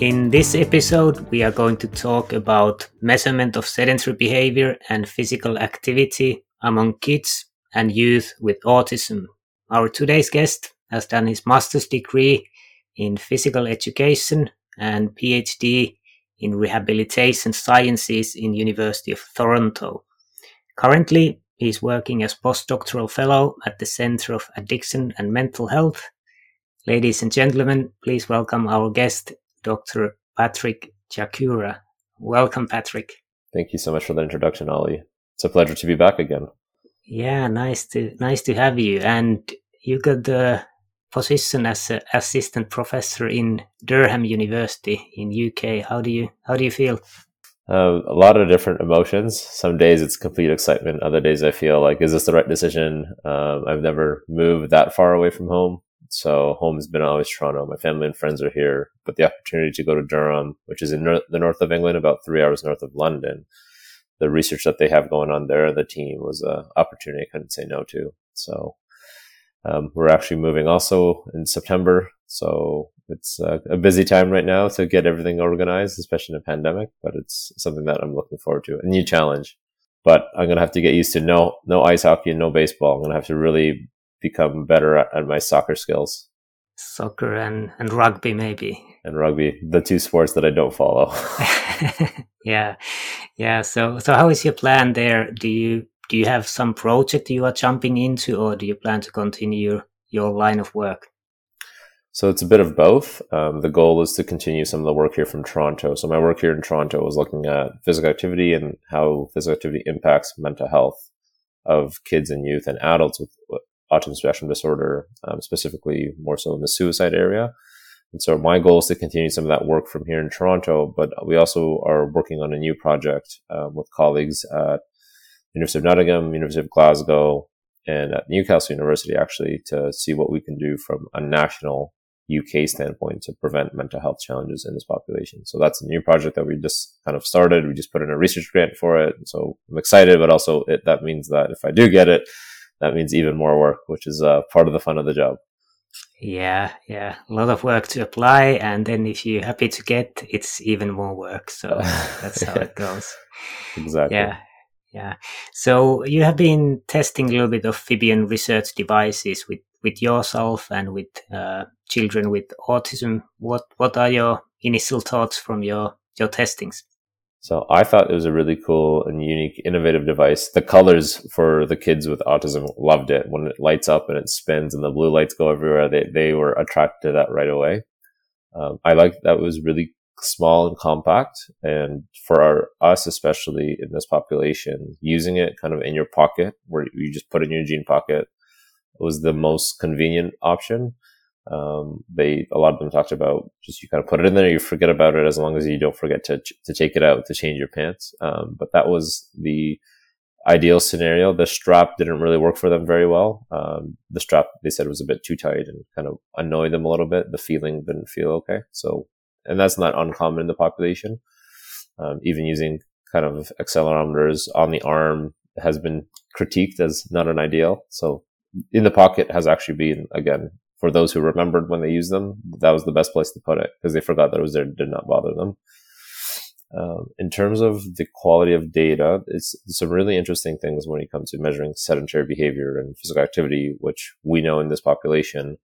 In this episode, we are going to talk about measurement of sedentary behavior and physical activity among kids and youth with autism. Our today's guest has done his master's degree in physical education and PhD in rehabilitation sciences in University of Toronto. Currently, he is working as postdoctoral fellow at the Center of Addiction and Mental Health. Ladies and gentlemen, please welcome our guest, Dr. Patrick Jachyra. Welcome, Patrick. Thank you so much for that introduction, Olli. It's a pleasure to be back again. Yeah, nice to nice to have you. And you got the position as an assistant professor in Durham University in UK. How do you how do you feel? Uh, a lot of different emotions. Some days it's complete excitement. Other days I feel like, is this the right decision? Um, I've never moved that far away from home. So home has been always Toronto. My family and friends are here, but the opportunity to go to Durham, which is in the north of England, about three hours north of London, the research that they have going on there, the team was an opportunity I couldn't say no to. So um, we're actually moving also in September. So it's uh, a busy time right now to get everything organized, especially in a pandemic, but it's something that I'm looking forward to. A new challenge, but I'm going to have to get used to no, no ice hockey and no baseball. I'm going to have to really become better at, my soccer skills. Soccer and, and rugby, maybe. And rugby, the two sports that I don't follow. yeah, yeah. So, so how is your plan there? Do you do you have some project you are jumping into, or do you plan to continue your, your line of work? So it's a bit of both. Um, the goal is to continue some of the work here from Toronto. So my work here in Toronto was looking at physical activity and how physical activity impacts mental health of kids and youth and adults with autism spectrum disorder, um, specifically more so in the suicide area. And so my goal is to continue some of that work from here in Toronto, but we also are working on a new project um, with colleagues at University of Nottingham, University of Glasgow, and at Newcastle University actually to see what we can do from a national UK standpoint to prevent mental health challenges in this population. So that's a new project that we just kind of started. We just put in a research grant for it. So I'm excited, but also it, that means that if I do get it, that means even more work, which is uh, part of the fun of the job. Yeah, yeah, a lot of work to apply, and then if you're happy to get, it's even more work. So that's how it goes. Exactly. Yeah, yeah. So you have been testing a little bit of Fibion research devices with with yourself and with uh, children with autism. What what are your initial thoughts from your your testings? So I thought it was a really cool and unique, innovative device. The colors for the kids with autism loved it. When it lights up and it spins and the blue lights go everywhere, they, they were attracted to that right away. Um, I liked that it was really small and compact. And for our, us, especially in this population, using it kind of in your pocket where you just put it in your jean pocket was the most convenient option. Um, they a lot of them talked about just you kind of put it in there, you forget about it as long as you don't forget to to take it out to change your pants. Um, but that was the ideal scenario. The strap didn't really work for them very well. Um, the strap they said was a bit too tight and kind of annoyed them a little bit. The feeling didn't feel okay. So, and that's not uncommon in the population. Um, even using kind of accelerometers on the arm has been critiqued as not an ideal. So in the pocket has actually been again for those who remembered when they used them, that was the best place to put it because they forgot that it was there, did not bother them. Um, in terms of the quality of data, it's, some really interesting things when it comes to measuring sedentary behavior and physical activity, which we know in this population,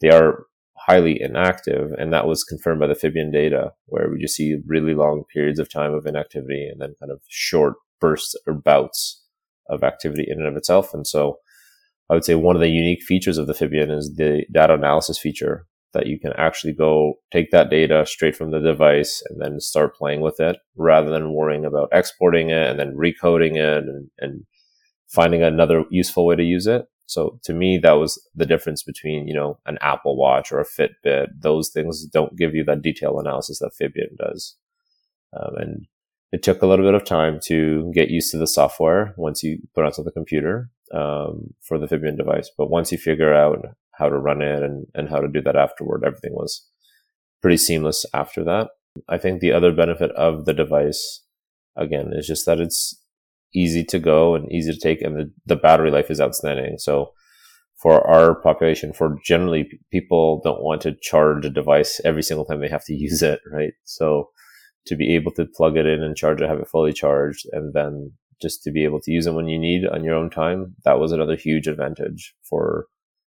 they are highly inactive. And that was confirmed by the Fibion data, where we just see really long periods of time of inactivity and then kind of short bursts or bouts of activity in and of itself. And so I would say one of the unique features of the Fibion is the data analysis feature that you can actually go take that data straight from the device and then start playing with it rather than worrying about exporting it and then recoding it and, and finding another useful way to use it. So to me, that was the difference between, you know, an Apple watch or a Fitbit. Those things don't give you that detailed analysis that Fibion does. Um, and it took a little bit of time to get used to the software once you put it onto the computer um, for the Fibion device. But once you figure out how to run it and, and how to do that afterward, everything was pretty seamless after that. I think the other benefit of the device, again, is just that it's easy to go and easy to take, and the, the battery life is outstanding. So for our population, for generally people don't want to charge a device every single time they have to use it, right? So to be able to plug it in and charge it, have it fully charged, and then just to be able to use it when you need on your own time, that was another huge advantage for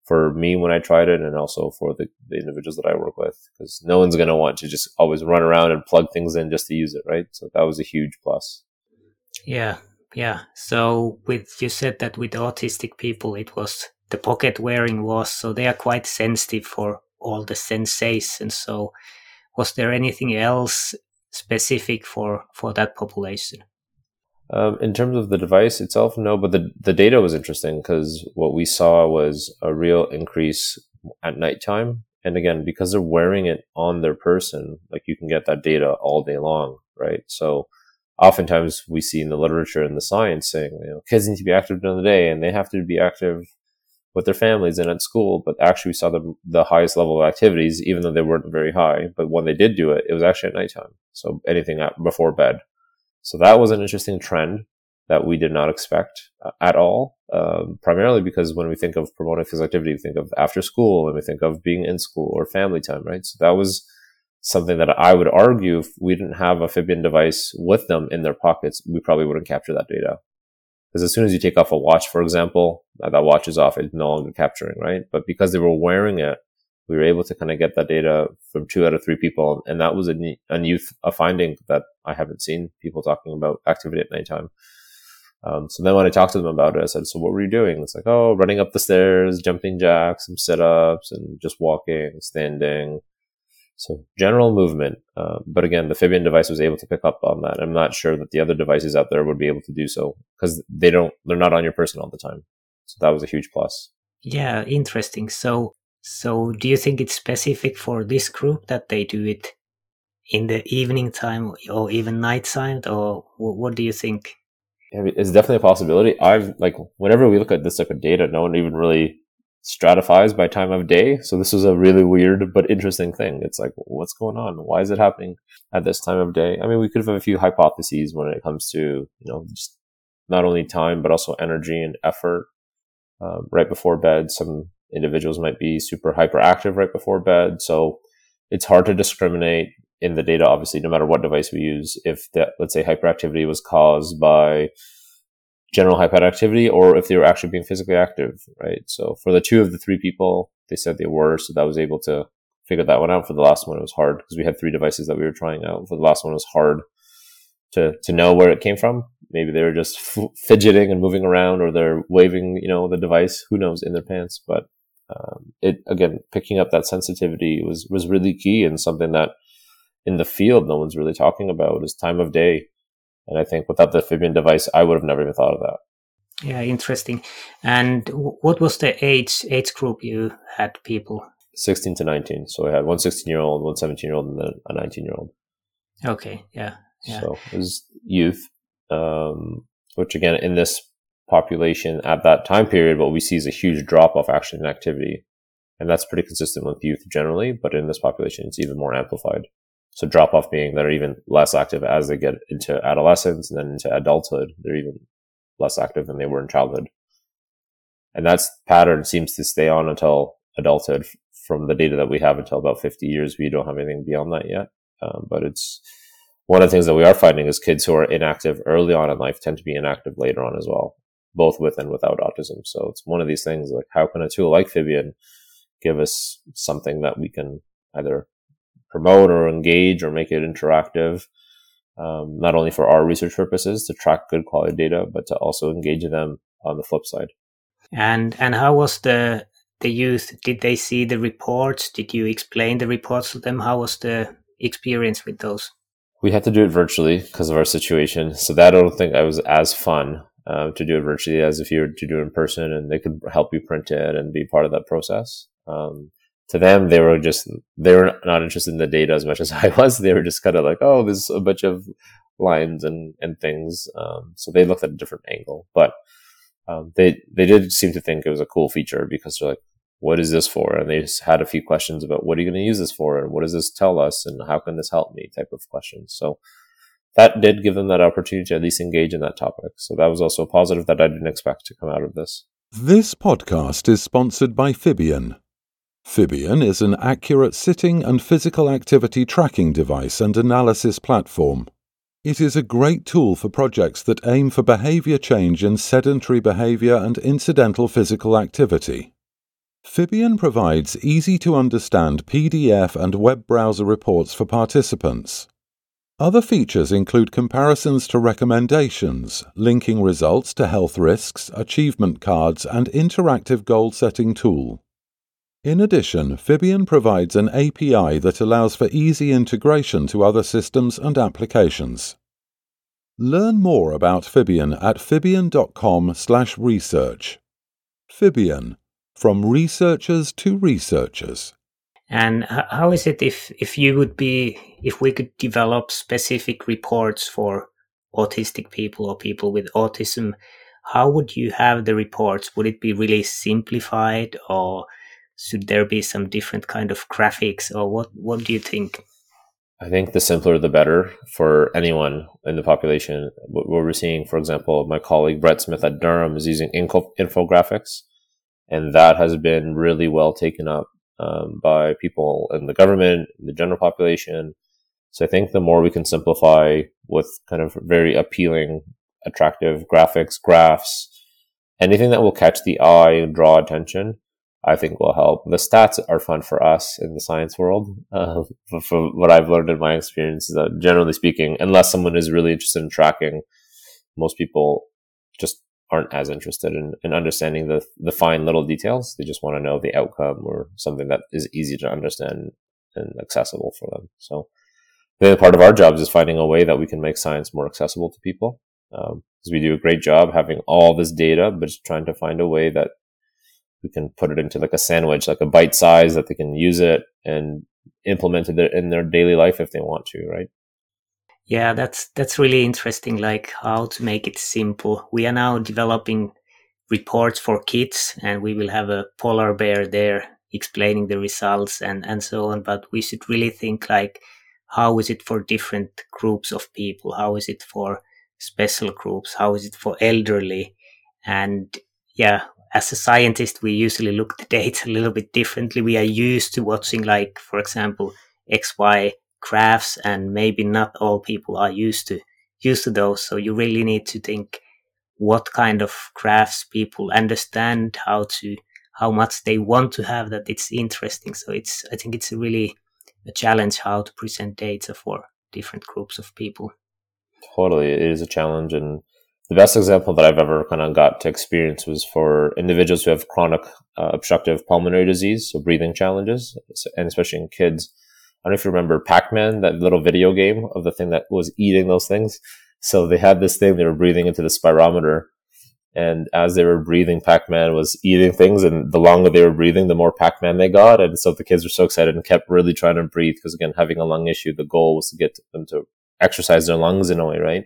for me when I tried it, and also for the, the individuals that I work with, because no one's going to want to just always run around and plug things in just to use it, right? So that was a huge plus. Yeah, yeah. So with you said that with autistic people, it was the pocket wearing was so they are quite sensitive for all the sensations. And so was there anything else specific for for that population? Um, in terms of the device itself, no, but the, the data was interesting because what we saw was a real increase at nighttime. And again, because they're wearing it on their person, like you can get that data all day long, right? So oftentimes we see in the literature and the science saying, you know, kids need to be active during the day and they have to be active with their families and at school. But actually we saw the, the highest level of activities, even though they weren't very high. But when they did do it, it was actually at nighttime. So anything before bed. So that was an interesting trend that we did not expect uh, at all. Um, primarily because when we think of promoting physical activity, we think of after school and we think of being in school or family time, right? So that was something that I would argue if we didn't have a Fibion device with them in their pockets, we probably wouldn't capture that data. Because as soon as you take off a watch, for example, that watch is off, it's no longer capturing, right? But because they were wearing it, we were able to kind of get that data from two out of three people. And that was a, a new a finding that I haven't seen people talking about activity at nighttime. Um, so then when I talked to them about it, I said, so what were you doing? It's like, oh, running up the stairs, jumping jacks, some sit ups and just walking, standing. So general movement. Uh, but again, the Fibion device was able to pick up on that. I'm not sure that the other devices out there would be able to do so because they don't, they're not on your person all the time. So that was a huge plus. Yeah, interesting. So so, do you think it's specific for this group that they do it in the evening time or even night time, or what do you think? It's definitely a possibility. I've like whenever we look at this type of data, no one even really stratifies by time of day. So this was a really weird but interesting thing. It's like, what's going on? Why is it happening at this time of day? I mean, we could have a few hypotheses when it comes to you know just not only time but also energy and effort uh, right before bed. Some individuals might be super hyperactive right before bed. So it's hard to discriminate in the data, obviously, no matter what device we use, if that, let's say, hyperactivity was caused by general hyperactivity or if they were actually being physically active, right? So for the two of the three people, they said they were. So that was able to figure that one out. For the last one, it was hard because we had three devices that we were trying out. For the last one, it was hard to, to know where it came from. Maybe they were just f- fidgeting and moving around or they're waving, you know, the device, who knows, in their pants. But um, it again picking up that sensitivity was was really key and something that in the field no one's really talking about is time of day. And i think without the fibion device i would have never even thought of that. Yeah interesting. And what was the age age group you had people? 16 to 19 so i had one 16 year old one 17 year old and then a 19 year old okay yeah, yeah. so it was youth um, which again in this population at that time period, what we see is a huge drop off actually in activity. And that's pretty consistent with youth generally, but in this population, it's even more amplified. So drop off being they're even less active as they get into adolescence and then into adulthood. They're even less active than they were in childhood. And that pattern seems to stay on until adulthood from the data that we have until about 50 years. We don't have anything beyond that yet. Um, but it's one of the things that we are finding is kids who are inactive early on in life tend to be inactive later on as well both with and without autism. So it's one of these things like how can a tool like Fibion give us something that we can either promote or engage or make it interactive, um, not only for our research purposes to track good quality data, but to also engage them on the flip side. And and how was the the youth? Did they see the reports? Did you explain the reports to them? How was the experience with those? We had to do it virtually because of our situation, so that I don't think I was as fun uh, to do it virtually as if you were to do it in person and they could help you print it and be part of that process. Um, to them, they were just, they were not interested in the data as much as I was. They were just kind of like, oh, there's a bunch of lines and, and things. Um, so they looked at a different angle, but, um, they, they did seem to think it was a cool feature because they're like, what is this for? And they just had a few questions about what are you going to use this for? And what does this tell us? And how can this help me type of questions. So that did give them that opportunity to at least engage in that topic. So that was also a positive that I didn't expect to come out of this. This podcast is sponsored by Fibion. Fibion is an accurate sitting and physical activity tracking device and analysis platform. It is a great tool for projects that aim for behavior change in sedentary behavior and incidental physical activity. Fibion provides easy to understand PDF and web browser reports for participants. Other features include comparisons to recommendations, linking results to health risks, achievement cards, and interactive goal setting tool. In addition, Fibion provides an API that allows for easy integration to other systems and applications. Learn more about Fibion at fibion.com/research. Fibion, from researchers to researchers. And how is it if if you would be if we could develop specific reports for autistic people or people with autism? How would you have the reports? Would it be really simplified or should there be some different kind of graphics or what what do you think i think the simpler the better for anyone in the population what we're seeing for example my colleague brett smith at durham is using info- infographics and that has been really well taken up um, by people in the government the general population so i think the more we can simplify with kind of very appealing attractive graphics graphs anything that will catch the eye and draw attention I think will help. The stats are fun for us in the science world. Uh, from what I've learned in my experience, is that generally speaking, unless someone is really interested in tracking, most people just aren't as interested in, in understanding the, the fine little details. They just want to know the outcome or something that is easy to understand and accessible for them. So the other part of our jobs is finding a way that we can make science more accessible to people. Um, because we do a great job having all this data, but just trying to find a way that we can put it into like a sandwich, like a bite size that they can use it and implement it in their daily life if they want to, right? Yeah, that's that's really interesting. Like how to make it simple. We are now developing reports for kids, and we will have a polar bear there explaining the results and and so on. But we should really think like how is it for different groups of people? How is it for special groups? How is it for elderly? And yeah, as a scientist, we usually look at the data a little bit differently. We are used to watching, like, for example, XY graphs, and maybe not all people are used to used to those. So you really need to think what kind of crafts people understand, how to, how much they want to have that it's interesting. So it's, I think it's really a challenge how to present data for different groups of people. Totally, it is a challenge, and the best example that I've ever kind of got to experience was for individuals who have chronic uh, obstructive pulmonary disease, so breathing challenges, and especially in kids. Don't know if you remember Pac-Man, that little video game of the thing that was eating those things. So they had this thing, they were breathing into the spirometer. And as they were breathing, Pac-Man was eating things. And the longer they were breathing, the more Pac-Man they got. And so the kids were so excited and kept really trying to breathe. Because again, having a lung issue, the goal was to get them to exercise their lungs in a way, right?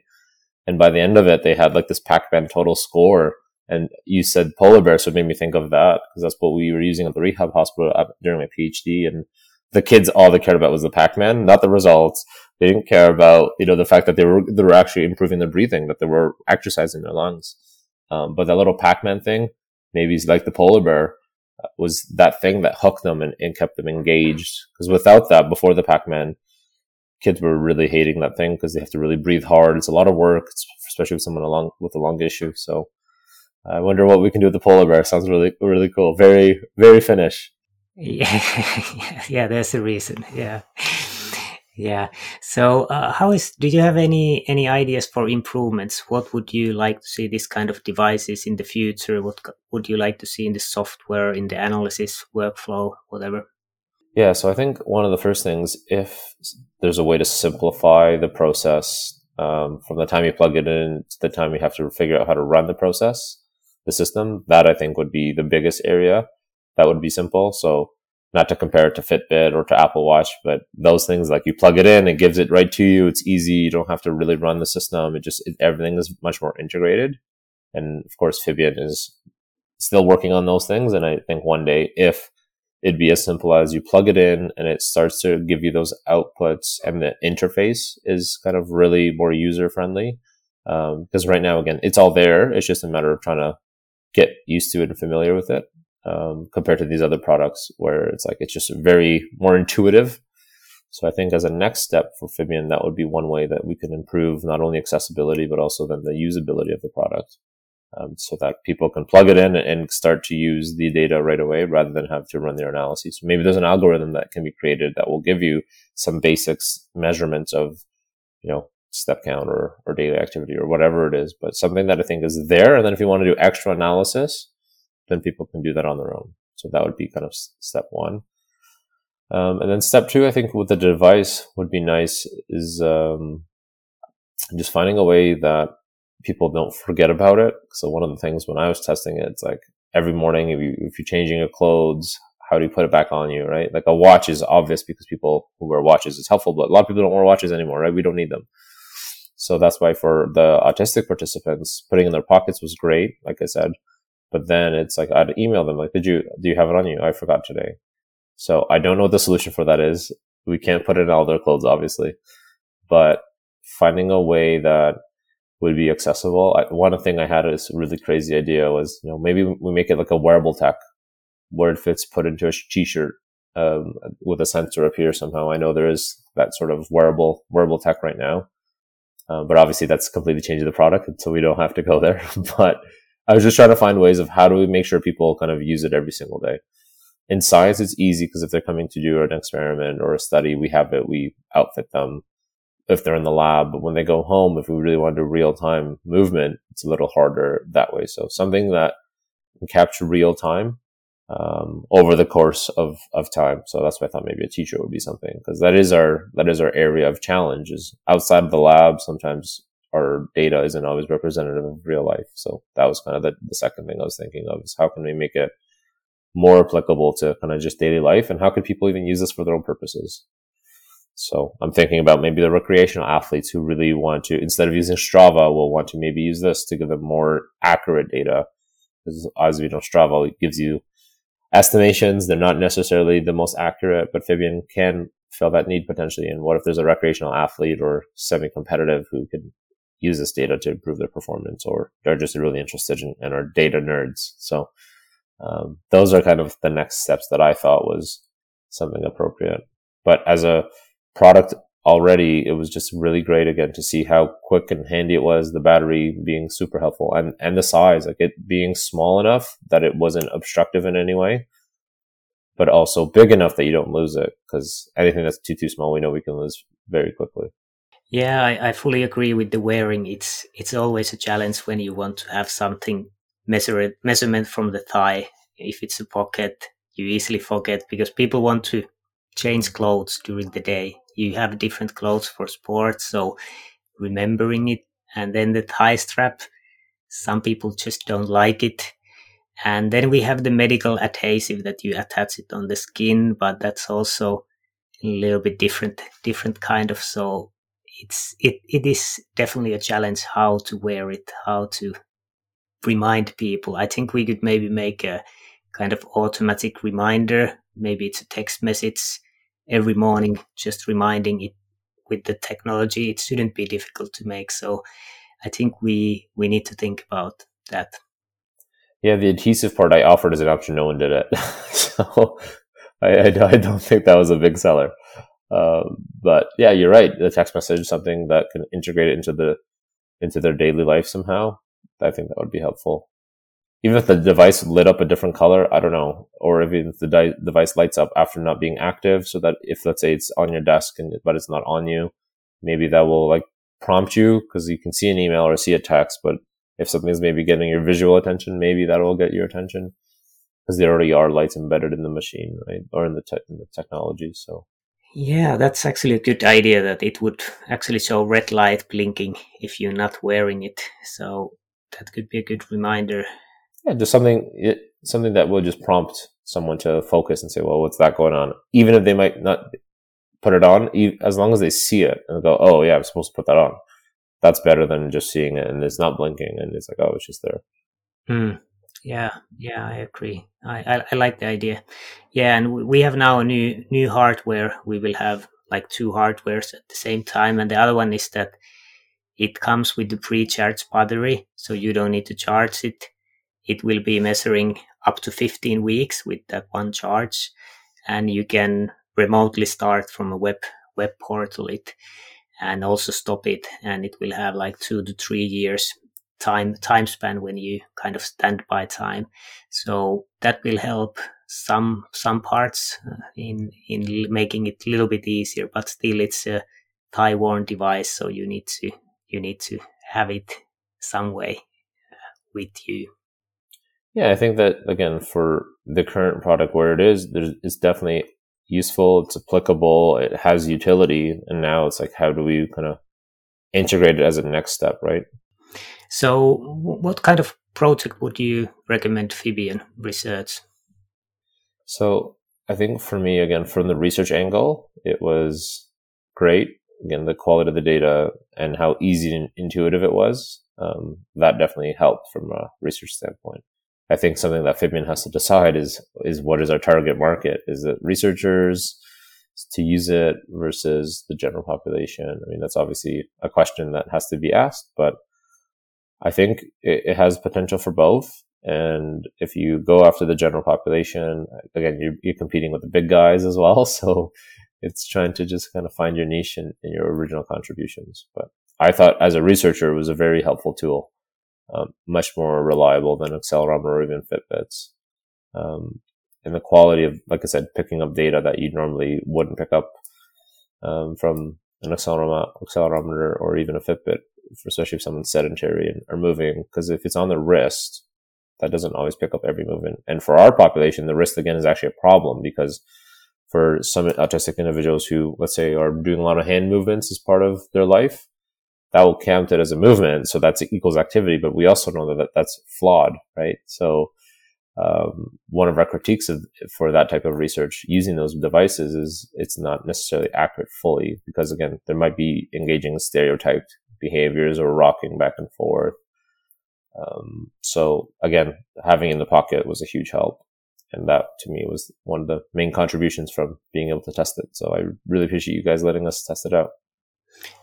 And by the end of it, they had like this Pac-Man total score. And you said polar bear, so it made me think of that because that's what we were using at the rehab hospital uh, during my PhD. And the kids, all they cared about was the Pac-Man, not the results. They didn't care about, you know, the fact that they were, they were actually improving their breathing, that they were exercising their lungs. Um, but that little Pac-Man thing, maybe it's like the polar bear, uh, was that thing that hooked them and, and kept them engaged. Because without that, before the Pac-Man, kids were really hating that thing because they have to really breathe hard. It's a lot of work, especially with someone along with a lung issue. So I wonder what we can do with the polar bear. Sounds really, really cool. Very, very Finnish. Yeah, yeah, there's a reason. Yeah, yeah. So, uh, how is? Do you have any any ideas for improvements? What would you like to see this kind of devices in the future? What would you like to see in the software, in the analysis workflow, whatever? Yeah, so I think one of the first things, if there's a way to simplify the process um, from the time you plug it in to the time you have to figure out how to run the process, the system, that I think would be the biggest area. That would be simple. So not to compare it to Fitbit or to Apple Watch, but those things like you plug it in, it gives it right to you. It's easy. You don't have to really run the system. It just, it, everything is much more integrated. And of course, Fibion is still working on those things. And I think one day, if it'd be as simple as you plug it in and it starts to give you those outputs and the interface is kind of really more user friendly. Because um, right now, again, it's all there. It's just a matter of trying to get used to it and familiar with it um, compared to these other products where it's like it's just very more intuitive. So I think as a next step for Fibion, that would be one way that we can improve not only accessibility but also then the usability of the product, um, so that people can plug it in and start to use the data right away rather than have to run their analyses. Maybe there's an algorithm that can be created that will give you some basics measurements of, you know, step count or, or daily activity or whatever it is, but something that I think is there. And then if you want to do extra analysis, then people can do that on their own. So that would be kind of step one. Um, and then step two, I think with the device would be nice is um, just finding a way that people don't forget about it. So one of the things when I was testing it, it's like every morning if you if you're changing your clothes, how do you put it back on you, right? Like a watch is obvious because people who wear watches is helpful, but a lot of people don't wear watches anymore, right? We don't need them. So that's why for the autistic participants, putting in their pockets was great, like I said. But then it's like I'd email them like, "Did you do you have it on you? I forgot today." So I don't know what the solution for that is. We can't put it in all their clothes, obviously, but finding a way that would be accessible. I, one thing I had is really crazy idea was, you know, maybe we make it like a wearable tech where it fits put into a t-shirt um, with a sensor up here somehow. I know there is that sort of wearable wearable tech right now, uh, but obviously that's completely changing the product, so we don't have to go there. but I was just trying to find ways of how do we make sure people kind of use it every single day. In science, it's easy because if they're coming to do an experiment or a study, we have it, we outfit them if they're in the lab. But when they go home, if we really want to do real time movement, it's a little harder that way. So something that can capture real time um, over the course of, of time. So that's why I thought maybe a teacher would be something because that is our that is our area of challenge. Is outside of the lab, sometimes our data isn't always representative of real life. So that was kind of the, the second thing I was thinking of is how can we make it more applicable to kind of just daily life and how could people even use this for their own purposes? So I'm thinking about maybe the recreational athletes who really want to, instead of using Strava, will want to maybe use this to give them more accurate data. Because as we know, Strava gives you estimations. They're not necessarily the most accurate, but Fibion can fill that need potentially. And what if there's a recreational athlete or semi-competitive who can use this data to improve their performance or they're just really interested in and are data nerds. So, um, those are kind of the next steps that I thought was something appropriate. But as a product already, it was just really great again to see how quick and handy it was. The battery being super helpful and, and the size, like it being small enough that it wasn't obstructive in any way, but also big enough that you don't lose it. Cause anything that's too, too small, we know we can lose very quickly. Yeah, I, I fully agree with the wearing. It's, it's always a challenge when you want to have something measure, measurement from the thigh. If it's a pocket, you easily forget because people want to change clothes during the day. You have different clothes for sports, so remembering it. And then the thigh strap, some people just don't like it. And then we have the medical adhesive that you attach it on the skin, but that's also a little bit different, different kind of. So it's, it, it is definitely a challenge how to wear it, how to remind people. I think we could maybe make a kind of automatic reminder. Maybe it's a text message every morning, just reminding it with the technology. It shouldn't be difficult to make. So I think we, we need to think about that. Yeah, the adhesive part I offered as an option. No one did it. so I, I, I, don't think that was a big seller. Uh, but yeah, you're right. The text message is something that can integrate it into the into their daily life somehow. I think that would be helpful even if the device lit up a different color, I don't know, or even if the di- device lights up after not being active, so that if let's say it's on your desk and but it's not on you, maybe that will like prompt you because you can see an email or see a text, but if something's maybe getting your visual attention, maybe that will get your attention because there already are lights embedded in the machine, right, or in the, te- in the technology. So. Yeah, that's actually a good idea that it would actually show red light blinking if you're not wearing it. So that could be a good reminder yeah, just something it, something that will just prompt someone to focus and say, well, what's that going on? Even if they might not put it on, as long as they see it and go, oh yeah, I'm supposed to put that on. That's better than just seeing it and it's not blinking and it's like, oh, it's just there. Mm. Yeah, yeah, I agree. I, I, I like the idea. Yeah, and we have now a new new hardware. We will have like two hardwares at the same time, and the other one is that it comes with the pre-charged battery, so you don't need to charge it. It will be measuring up to 15 weeks with that one charge, and you can remotely start from a web web portal it and also stop it and it will have like two to three years time time span when you kind of stand by time. So that will help some some parts uh, in in making it a little bit easier but still it's a worn device so you need to you need to have it some way uh, with you. Yeah i think that again for the current product where it is there's it's definitely useful it's applicable it has utility and now it's like how do we kind of integrate it as a next step right so, what kind of project would you recommend Fibion research? So, I think for me, again, from the research angle, it was great. Again, the quality of the data and how easy and intuitive it was, um, that definitely helped from a research standpoint. I think something that Fibion has to decide is is what is our target market? Is it researchers to use it versus the general population? I mean, that's obviously a question that has to be asked, but I think it, it, has potential for both. And if you go after the general population, again, you're, you're, competing with the big guys as well. So it's trying to just kind of find your niche in, in your original contributions. But I thought as a researcher, it was a very helpful tool, um, much more reliable than accelerometer or even Fitbits. Um, and the quality of, like I said, picking up data that you normally wouldn't pick up um, from an accelerometer or even a Fitbit especially if someone's sedentary and are moving, because if it's on the wrist, that doesn't always pick up every movement. And for our population, the wrist again is actually a problem because for some autistic individuals who, let's say, are doing a lot of hand movements as part of their life, that will count it as a movement. So that's equals activity. But we also know that that's flawed, right? So um, one of our critiques of, for that type of research using those devices is it's not necessarily accurate fully because again, there might be engaging stereotyped behaviors or rocking back and forth. Um, so again, having in the pocket was a huge help. And that to me was one of the main contributions from being able to test it. So I really appreciate you guys letting us test it out.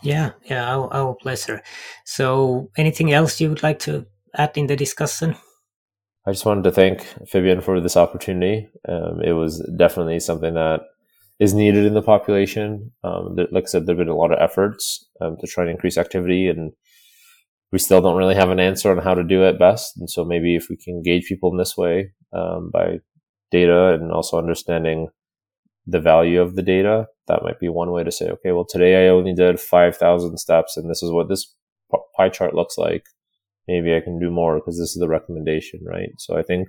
Yeah, yeah, our, our pleasure. So anything else you would like to add in the discussion? I just wanted to thank Fibion for this opportunity. Um, it was definitely something that is needed in the population. Um, like I said, there have been a lot of efforts um, to try and increase activity, and we still don't really have an answer on how to do it best. And so maybe if we can engage people in this way um, by data and also understanding the value of the data, that might be one way to say, okay, well, today I only did 5,000 steps, and this is what this pie chart looks like. Maybe I can do more because this is the recommendation, right? So I think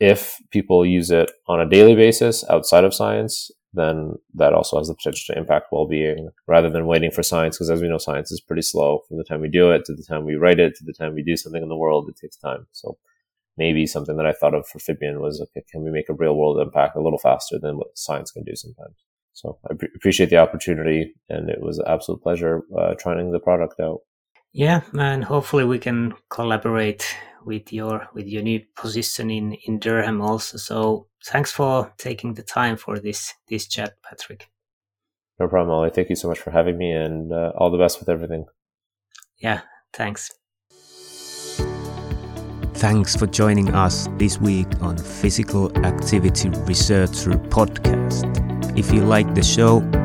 if people use it on a daily basis outside of science, then that also has the potential to impact well-being rather than waiting for science. Because as we know, science is pretty slow from the time we do it to the time we write it to the time we do something in the world. It takes time. So maybe something that I thought of for Fibion was, okay, can we make a real world impact a little faster than what science can do sometimes? So I pre- appreciate the opportunity and it was an absolute pleasure uh, trying the product out. Yeah, and hopefully we can collaborate with your with your new position in in Durham also. So thanks for taking the time for this this chat, Patrick. No problem, Olli. Thank you so much for having me, and uh, all the best with everything. Yeah, thanks. Thanks for joining us this week on Physical Activity Researcher Podcast. If you like the show,